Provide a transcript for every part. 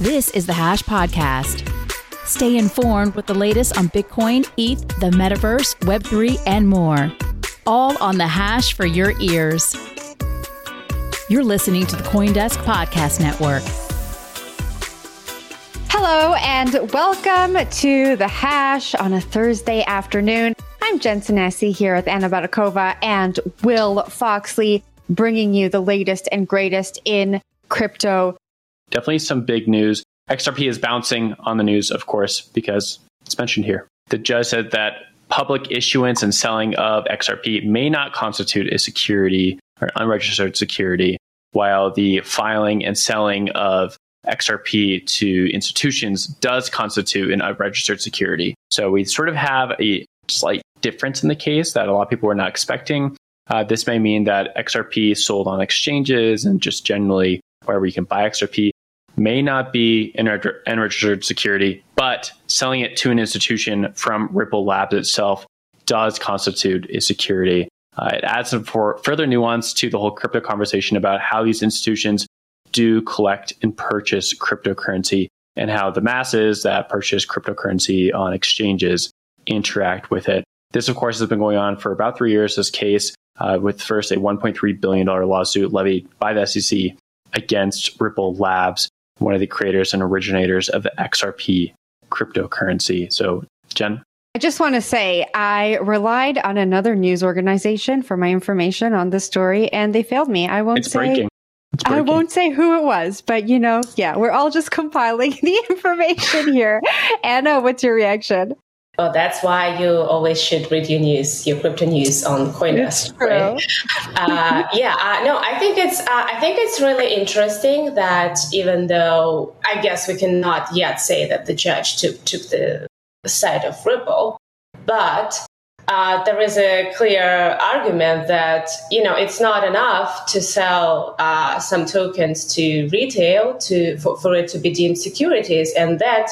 This is the Hash Podcast. Stay informed with the latest on Bitcoin, ETH, the metaverse, Web3, and more. All on the Hash for your ears. You're listening to the Coindesk Podcast Network. Hello, and welcome to the Hash on a Thursday afternoon. I'm Jensen Sanasie here with Anna Baydakova and Will Foxley, bringing you the latest and greatest in crypto. Definitely some big news. XRP is bouncing on the news, of course, because it's mentioned here. The judge said that public issuance and selling of XRP may not constitute a security or unregistered security, while the filing and selling of XRP to institutions does constitute an unregistered security. So we sort of have a slight difference in the case that a lot of people were not expecting. Uh, this may mean that XRP sold on exchanges and just generally wherever you can buy XRP may not be an security, but selling it to an institution from Ripple Labs itself does constitute a security. Uh, it adds some further nuance to the whole crypto conversation about how these institutions do collect and purchase cryptocurrency and how the masses that purchase cryptocurrency on exchanges interact with it. This, of course, has been going on for about three years, this case, uh, with first a $1.3 billion lawsuit levied by the SEC against Ripple Labs, one of the creators and originators of the XRP cryptocurrency. So, Jen? I just want to say I relied on another news organization for my information on this story, and they failed me. I won't it's say. Breaking. I won't say who it was, but you know, yeah, we're all just compiling the information here. Anna, what's your reaction? Well, that's why you always should read your news, your crypto news on Coindesk. Right? uh, yeah, uh, no, I think it's uh, I think it's really interesting that even though I guess we cannot yet say that the judge took took the side of Ripple, but uh, there is a clear argument that you know it's not enough to sell uh, some tokens to retail to for, for it to be deemed securities, and that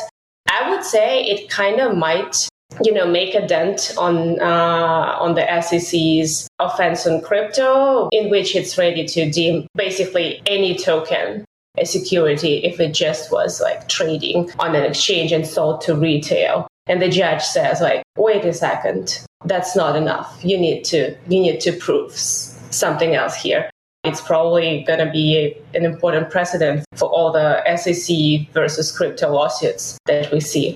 I would say it kind of might you know make a dent on uh, on the SEC's offense on crypto, in which it's ready to deem basically any token a security if it just was like trading on an exchange and sold to retail. And the judge says like, wait a second, that's not enough. You need to you need to prove something else here. It's probably going to be an important precedent for all the SEC versus crypto lawsuits that we see.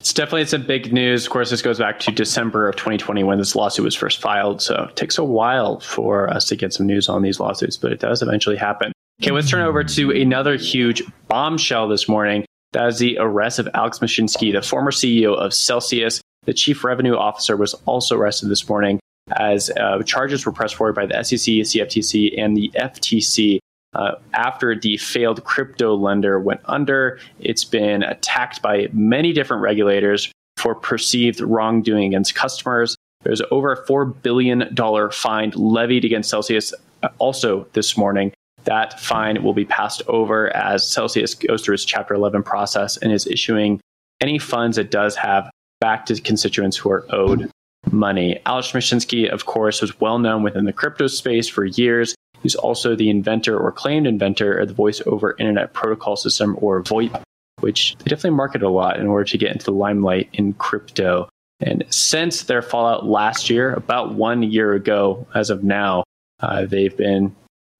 It's definitely some big news. Of course, this goes back to December of 2020 when this lawsuit was first filed. So it takes a while for us to get some news on these lawsuits, but it does eventually happen. Okay, let's turn over to another huge bombshell this morning. That is the arrest of Alex Mashinsky, the former CEO of Celsius. The chief revenue officer was also arrested this morning as uh, charges were pressed forward by the SEC, CFTC, and the FTC. Uh, after the failed crypto lender went under, it's been attacked by many different regulators for perceived wrongdoing against customers. There's over a $4 billion fine levied against Celsius uh, also this morning. That fine will be passed over as Celsius goes through its Chapter 11 process and is issuing any funds it does have back to constituents who are owed money. Alex Mashinsky, of course, was well known within the crypto space for years. He's also the inventor or claimed inventor of the Voice over Internet Protocol System, or VoIP, which they definitely marketed a lot in order to get into the limelight in crypto. And since their fallout last year, about one year ago, as of now, uh, they've been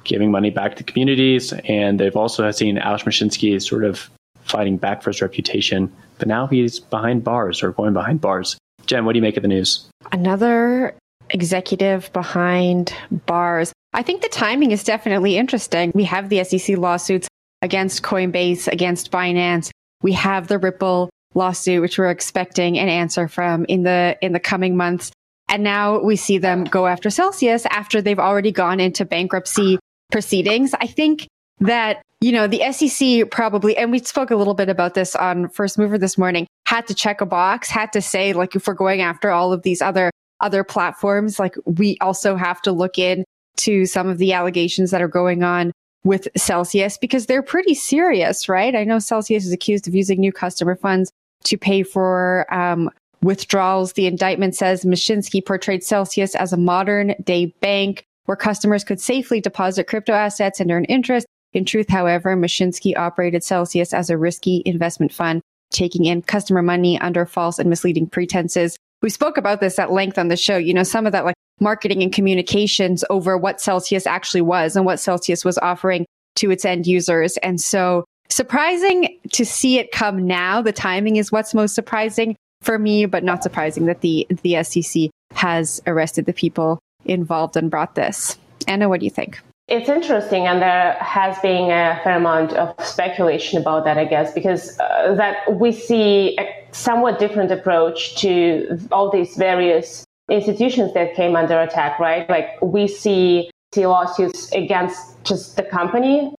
giving money back to communities, and they've also seen Alex Mashinsky sort of fighting back for his reputation. But now he's behind bars or going behind bars. Jen, what do you make of the news? Another executive behind bars. I think the timing is definitely interesting. We have the SEC lawsuits against Coinbase, against Binance. We have the Ripple lawsuit, which we're expecting an answer from in the in the coming months. And now we see them go after Celsius after they've already gone into bankruptcy proceedings. I think that, you know, the SEC probably, and we spoke a little bit about this on First Mover this morning, had to check a box, had to say, like, if we're going after all of these other, other platforms, like, we also have to look in to some of the allegations that are going on with Celsius because they're pretty serious, right? I know Celsius is accused of using new customer funds to pay for um, withdrawals. The indictment says Mashinsky portrayed Celsius as a modern day bank where customers could safely deposit crypto assets and earn interest. In truth, however, Mashinsky operated Celsius as a risky investment fund, taking in customer money under false and misleading pretenses. We spoke about this at length on the show. You know, some of that like marketing and communications over what Celsius actually was and what Celsius was offering to its end users. And so surprising to see it come now. The timing is what's most surprising for me, but not surprising that the, the SEC has arrested the people involved and brought this. Anna, what do you think? It's interesting, and there has been a fair amount of speculation about that, I guess, because uh, that we see a somewhat different approach to all these various institutions that came under attack, right? Like we see, lawsuits against just the company,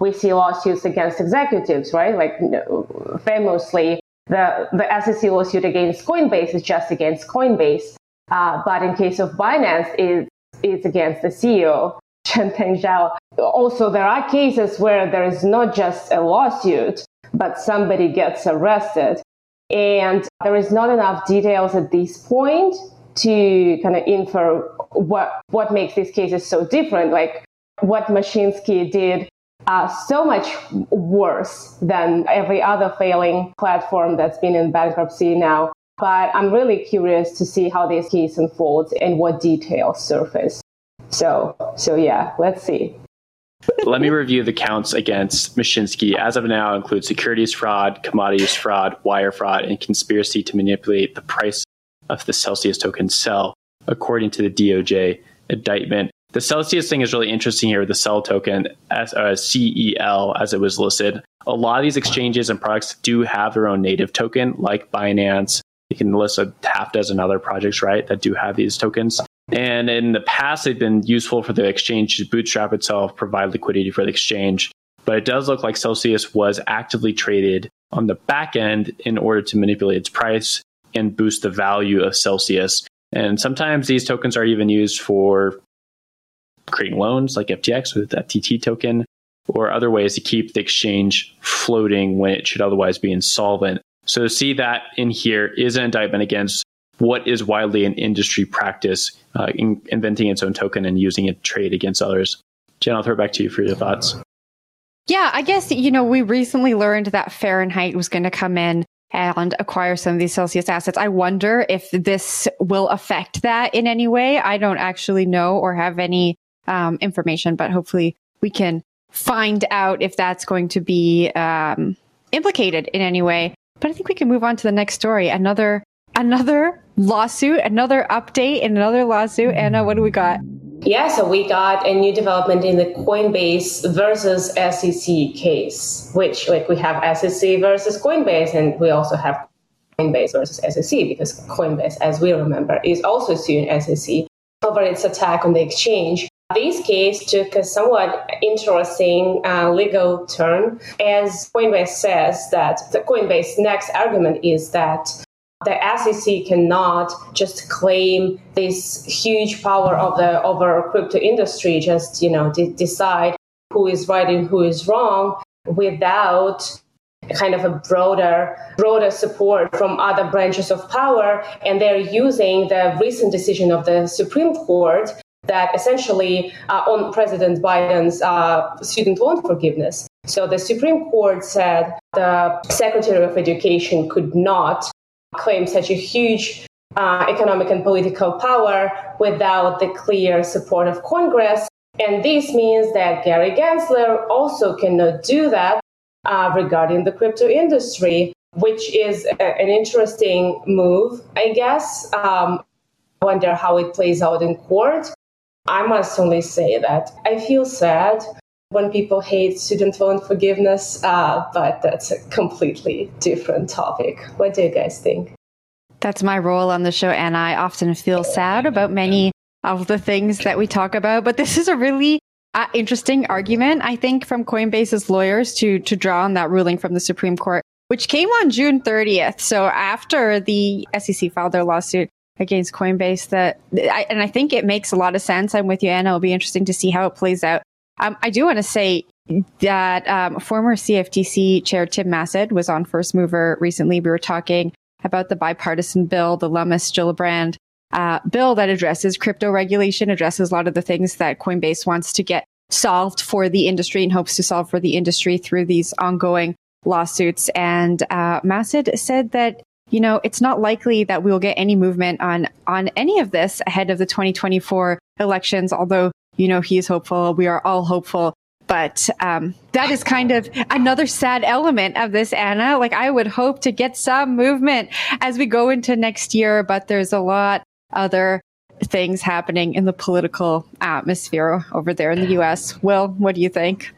we see lawsuits against executives, right? Like famously, the the SEC lawsuit against Coinbase is just against Coinbase. Uh, but in case of Binance, it's, it's against the CEO, Zhao. Also, there are cases where there is not just a lawsuit, but somebody gets arrested. And there is not enough details at this point to kind of infer what, what makes these cases so different. Like what Mashinsky did uh, so much worse than every other failing platform that's been in bankruptcy now. But I'm really curious to see how this case unfolds and what details surface. So, so yeah, let's see. Let me review the counts against Mashinsky. As of now, include securities fraud, commodities fraud, wire fraud, and conspiracy to manipulate the price of the Celsius token CEL, according to the DOJ indictment. The Celsius thing is really interesting here with the CEL token, as, uh, CEL, as it was listed. A lot of these exchanges and products do have their own native token, like Binance, you can list a half dozen other projects, right, that do have these tokens. And in the past, they've been useful for the exchange to bootstrap itself, provide liquidity for the exchange. But it does look like Celsius was actively traded on the back end in order to manipulate its price and boost the value of Celsius. And sometimes these tokens are even used for creating loans like FTX with that TT token or other ways to keep the exchange floating when it should otherwise be insolvent. So to see that in here is an indictment against what is widely an industry practice, uh, in inventing its own token and using it to trade against others. Jen, I'll throw it back to you for your thoughts. Yeah, I guess, you know, we recently learned that Fahrenheit was going to come in and acquire some of these Celsius assets. I wonder if this will affect that in any way. I don't actually know or have any um, information, but hopefully we can find out if that's going to be um, implicated in any way. But I think we can move on to the next story. Another another lawsuit, another update in another lawsuit. Anna, what do we got? Yeah, so we got a new development in the Coinbase versus SEC case, which like we have SEC versus Coinbase, and we also have Coinbase versus SEC because Coinbase, as we remember, is also suing SEC over its attack on the exchange. This case took a somewhat interesting uh, legal turn, as Coinbase says that the Coinbase next argument is that the SEC cannot just claim this huge power of the over crypto industry, just you know de- decide who is right and who is wrong without kind of a broader broader support from other branches of power and they're using the recent decision of the supreme court that essentially uh, on President Biden's uh, student loan forgiveness. So the Supreme Court said the Secretary of Education could not claim such a huge uh, economic and political power without the clear support of Congress. And this means that Gary Gensler also cannot do that uh, regarding the crypto industry, which is a, an interesting move, I guess. Um, I wonder how it plays out in court. I must only say that I feel sad when people hate student loan forgiveness, uh, but that's a completely different topic. What do you guys think? That's my role on the show, and I often feel sad about many of the things that we talk about. But this is a really uh, interesting argument, I think, from Coinbase's lawyers to to draw on that ruling from the Supreme Court, which came on June 30th. So after the SEC filed their lawsuit against Coinbase, that I, and I think it makes a lot of sense. I'm with you, Anna. It'll be interesting to see how it plays out. Um, I do want to say that um, former CFTC chair Tim Massad was on First Mover recently. We were talking about the bipartisan bill, the Lummis Gillibrand uh, bill that addresses crypto regulation, addresses a lot of the things that Coinbase wants to get solved for the industry and hopes to solve for the industry through these ongoing lawsuits. And uh, Massad said that you know it's not likely that we'll get any movement on on any of this ahead of the 2024 elections. Although you know he's hopeful, we are all hopeful but um, that is kind of another sad element of this, Anna. Like I would hope to get some movement as we go into next year, but there's a lot other things happening in the political atmosphere over there in the U.S. Will, what do you think?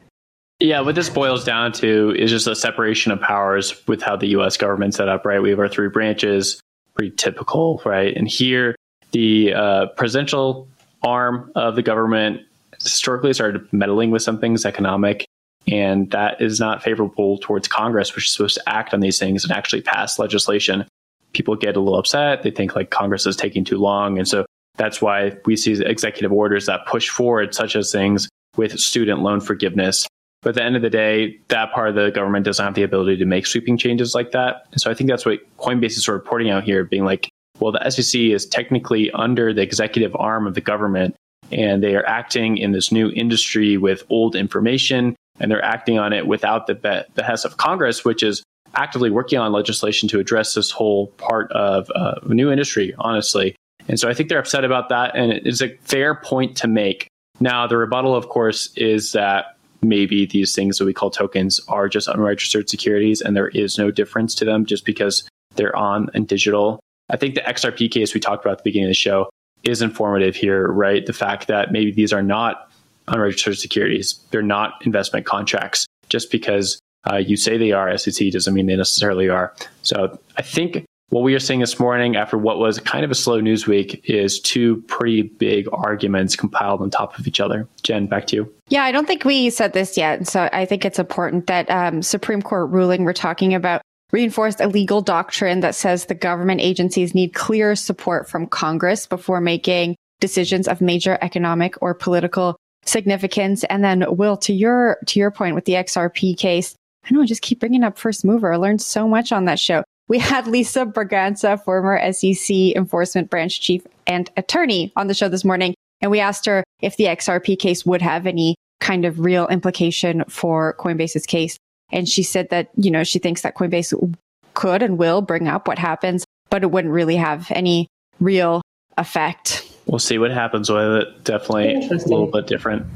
Yeah, what this boils down to is just a separation of powers with how the U.S. government set up. Right, we have our three branches, pretty typical, right? And here, the uh, presidential arm of the government historically started meddling with some things economic and that is not favorable towards congress which is supposed to act on these things and actually pass legislation. People get a little upset. They think like congress is taking too long. And so that's why we see executive orders that push forward such as things with student loan forgiveness. But at the end of the day that part of the government doesn't have the ability to make sweeping changes like that. And so i think that's what coinbase is sort of reporting out here being like well the sec is technically under the executive arm of the government and they are acting in this new industry with old information and they're acting on it without the behest of Congress, which is actively working on legislation to address this whole part of uh, a new industry, honestly. And so I think they're upset about that, and it is a fair point to make. Now, the rebuttal, of course, is that maybe these things that we call tokens are just unregistered securities, and there is no difference to them just because they're on and digital. I think the XRP case we talked about at the beginning of the show is informative here, right? The fact that maybe these are not unregistered securities, they're not investment contracts. Just because uh, you say they are SEC doesn't mean they necessarily are. So I think what we are seeing this morning after what was kind of a slow news week is two pretty big arguments compiled on top of each other. Jen, back to you. Yeah, I don't think we said this yet. So I think it's important that um, Supreme Court ruling we're talking about reinforced a legal doctrine that says the government agencies need clear support from Congress before making decisions of major economic or political significance. And then, Will, to your to your point with the XRP case, I know I just keep bringing up First Mover. I learned so much on that show. We had Lisa Braganza, former SEC enforcement branch chief and attorney, on the show this morning, and we asked her if the XRP case would have any kind of real implication for Coinbase's case. And she said that, you know, she thinks that Coinbase could and will bring up what happens, but it wouldn't really have any real effect. We'll see what happens with it. Definitely a little bit different.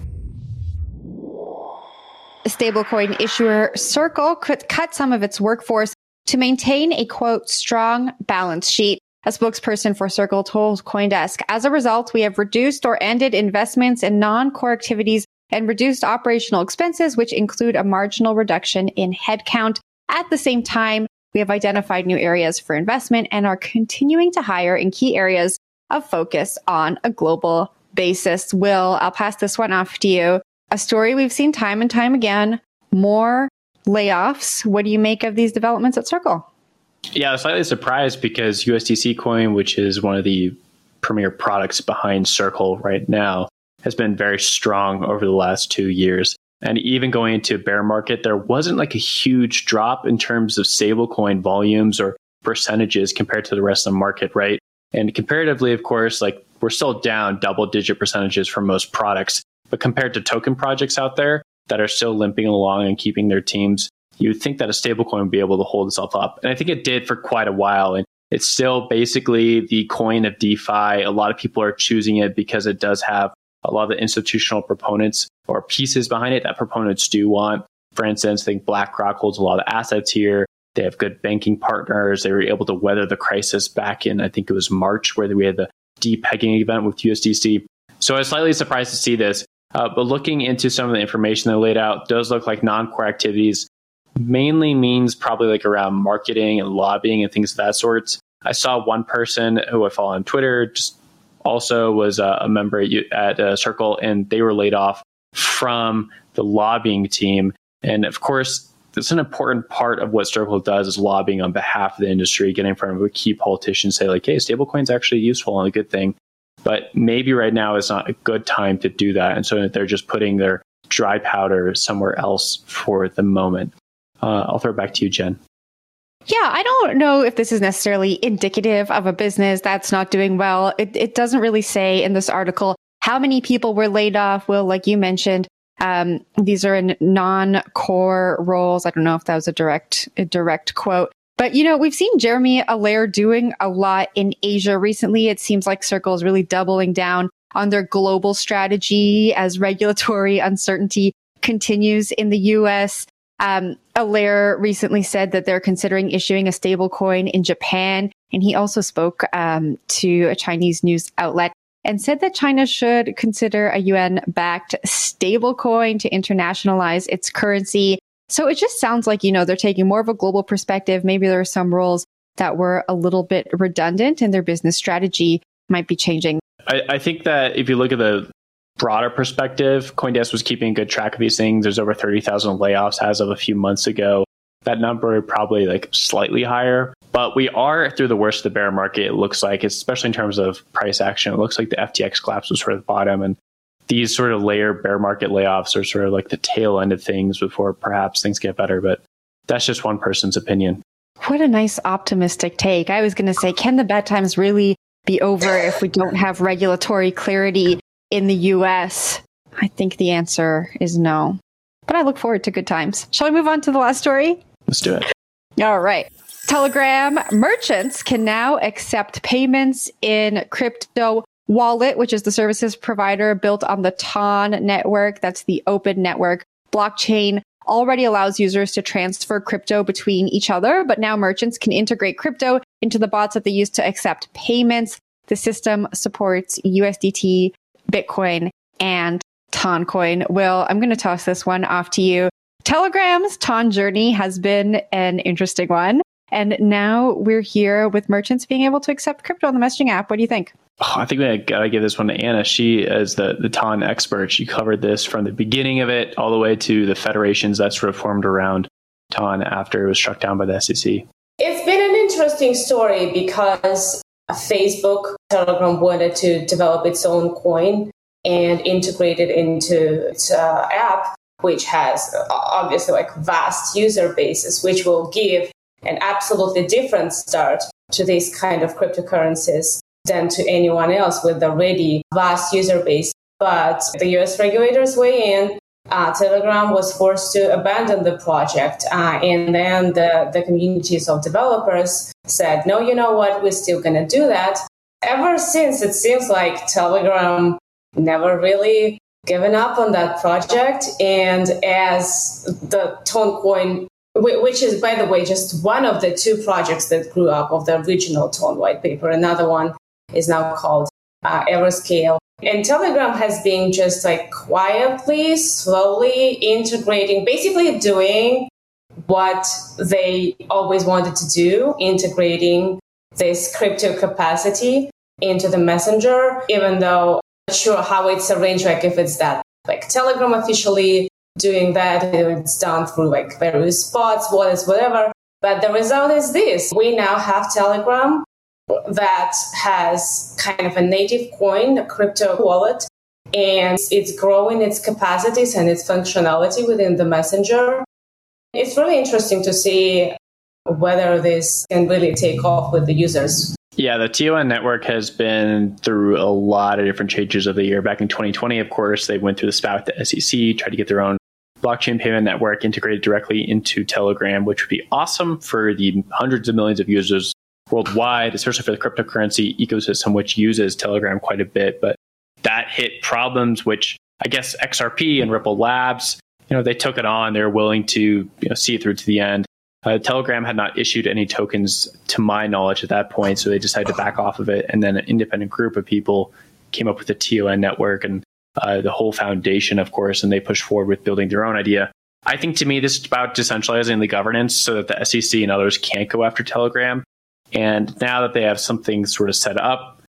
Stablecoin issuer Circle could cut some of its workforce to maintain a quote, strong balance sheet. A spokesperson for Circle told Coindesk, as a result, we have reduced or ended investments in non-core activities and reduced operational expenses, which include a marginal reduction in headcount. At the same time, we have identified new areas for investment and are continuing to hire in key areas of focus on a global basis. Will, I'll pass this one off to you. A story we've seen time and time again, more layoffs. What do you make of these developments at Circle? Yeah, I'm slightly surprised because USDC coin, which is one of the premier products behind Circle right now, has been very strong over the last two years. And even going into a bear market, there wasn't like a huge drop in terms of stablecoin volumes or percentages compared to the rest of the market, right? And comparatively, of course, like we're still down double digit percentages for most products. But compared to token projects out there that are still limping along and keeping their teams, you would think that a stablecoin would be able to hold itself up. And I think it did for quite a while. And It's still basically the coin of DeFi. A lot of people are choosing it because it does have a lot of the institutional proponents or pieces behind it that proponents do want. For instance, I think BlackRock holds a lot of assets here. They have good banking partners. They were able to weather the crisis back in, I think it was March, where we had the depegging event with USDC. So I was slightly surprised to see this. Uh, but looking into some of the information they laid out, does look like non-core activities mainly means probably like around marketing and lobbying and things of that sort. I saw one person who I follow on Twitter just also was a, member at, at uh, Circle, and they were laid off from the lobbying team. And of course, that's an important part of what Circle does is lobbying on behalf of the industry, getting in front of a key politician, say like, "Hey, stablecoin's actually useful and a good thing." But maybe right now is not a good time to do that, and so they're just putting their dry powder somewhere else for the moment. Uh, I'll throw it back to you, Jen. Yeah, I don't know if this is necessarily indicative of a business that's not doing well. It, it doesn't really say in this article how many people were laid off. Will, like you mentioned, um, these are in non-core roles. I don't know if that was a direct a direct quote, but you know we've seen Jeremy Allaire doing a lot in Asia recently. It seems like Circle is really doubling down on their global strategy as regulatory uncertainty continues in the U.S. Um, Allaire recently said that they're considering issuing a stable coin in Japan. And he also spoke um, to a Chinese news outlet and said that China should consider a UN backed stable coin to internationalize its currency. So it just sounds like, you know, they're taking more of a global perspective. Maybe there are some roles that were a little bit redundant and their business strategy might be changing. I, I think that if you look at the broader perspective, Coindesk was keeping good track of these things. There's over 30,000 layoffs as of a few months ago. That number probably like slightly higher, but we are through the worst of the bear market. It looks like, especially in terms of price action. It looks like the FTX collapse was sort of the bottom, and these sort of layer bear market layoffs are sort of like the tail end of things before perhaps things get better. But that's just one person's opinion. What a nice optimistic take. I was going to say, can the bad times really be over if we don't have regulatory clarity in the US? I think the answer is no. But I look forward to good times. Shall we move on to the last story? Let's do it. All right. Telegram merchants can now accept payments in crypto wallet, which is the services provider built on the TON network. That's the open network blockchain already allows users to transfer crypto between each other, but now merchants can integrate crypto into the bots that they use to accept payments. The system supports USDT, Bitcoin, and Toncoin. Will, I'm going to toss this one off to you. Telegram's Ton journey has been an interesting one. And now we're here with merchants being able to accept crypto on the messaging app. What do you think? Oh, I think we got to give this one to Anna. She is the, the Ton expert. She covered this from the beginning of it all the way to the federations that sort of formed around Ton after it was struck down by the SEC. It's been an interesting story because Facebook, Telegram wanted to develop its own coin and integrate it into its uh, app, which has uh, obviously like vast user bases, which will give an absolutely different start to these kind of cryptocurrencies than to anyone else with already vast user base. But the US regulators weigh in uh, Telegram was forced to abandon the project. Uh, and then the, the communities of developers said, no, you know what, we're still going to do that. Ever since, it seems like Telegram never really given up on that project. And as the Toncoin, which is, by the way, just one of the two projects that grew up of the original Ton white paper, another one is now called uh, Everscale. And Telegram has been just like quietly, slowly integrating, basically doing what they always wanted to do, integrating this crypto capacity into the messenger, even though I'm not sure how it's arranged, like if it's that like Telegram officially doing that, it's done through like various bots, wallets, whatever. But the result is this. We now have Telegram that has kind of a native coin, a crypto wallet, and it's growing its capacities and its functionality within the messenger. It's really interesting to see whether this can really take off with the users. Yeah, the TON network has been through a lot of different changes of the year. Back in 2020, of course, they went through the spout with the SEC, tried to get their own blockchain payment network integrated directly into Telegram, which would be awesome for the hundreds of millions of users worldwide, especially for the cryptocurrency ecosystem, which uses Telegram quite a bit. But that hit problems, which I guess XRP and Ripple Labs, you know, they took it on. They're willing to you know, see it through to the end. Uh, Telegram had not issued any tokens to my knowledge at that point, so they decided to back off of it. And then an independent group of people came up with the TON network and uh, the whole foundation, of course, and they pushed forward with building their own idea. I think to me, this is about decentralizing the governance so that the SEC and others can't go after Telegram. And now that they have something sort of set up,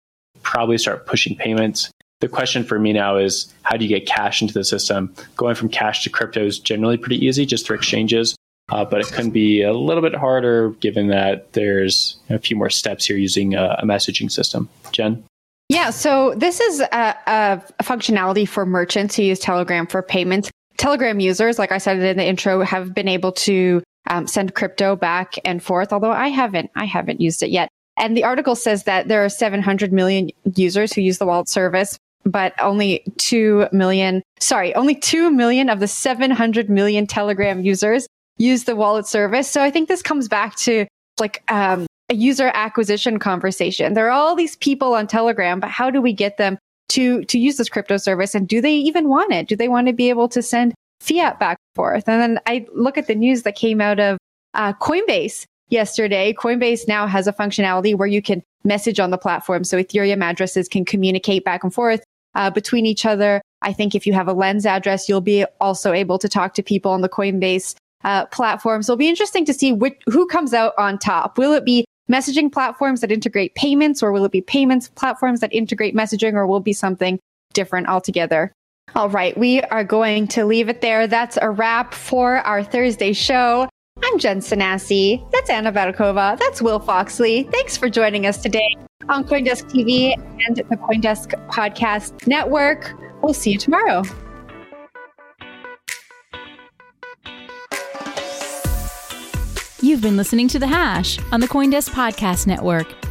probably start pushing payments. The question for me now is how do you get cash into the system? Going from cash to crypto is generally pretty easy just through exchanges, uh, but it can be a little bit harder given that there's a few more steps here using a, a messaging system. Jen? Yeah, so this is a, a, functionality for merchants who use Telegram for payments. Telegram users, like I said in the intro, have been able to um, send crypto back and forth. Although I haven't, I haven't used it yet. And the article says that there are 700 million users who use the wallet service, but only 2 million, sorry, only 2 million of the 700 million Telegram users use the wallet service. So I think this comes back to like um, a user acquisition conversation. There are all these people on Telegram, but how do we get them to, to use this crypto service? And do they even want it? Do they want to be able to send fiat back and forth? And then I look at the news that came out of uh, Coinbase yesterday. Coinbase now has a functionality where you can message on the platform. So Ethereum addresses can communicate back and forth uh, between each other. I think if you have a lens address, you'll be also able to talk to people on the Coinbase uh, platform. So it'll be interesting to see which, who comes out on top. Will it be messaging platforms that integrate payments, or will it be payments platforms that integrate messaging, or will it be something different altogether? All right, we are going to leave it there. That's a wrap for our Thursday show. I'm Jen Sanasie. That's Anna Baydakova. That's Will Foxley. Thanks for joining us today on Coindesk TV and the Coindesk Podcast Network. We'll see you tomorrow. You've been listening to The Hash on the Coindesk Podcast Network.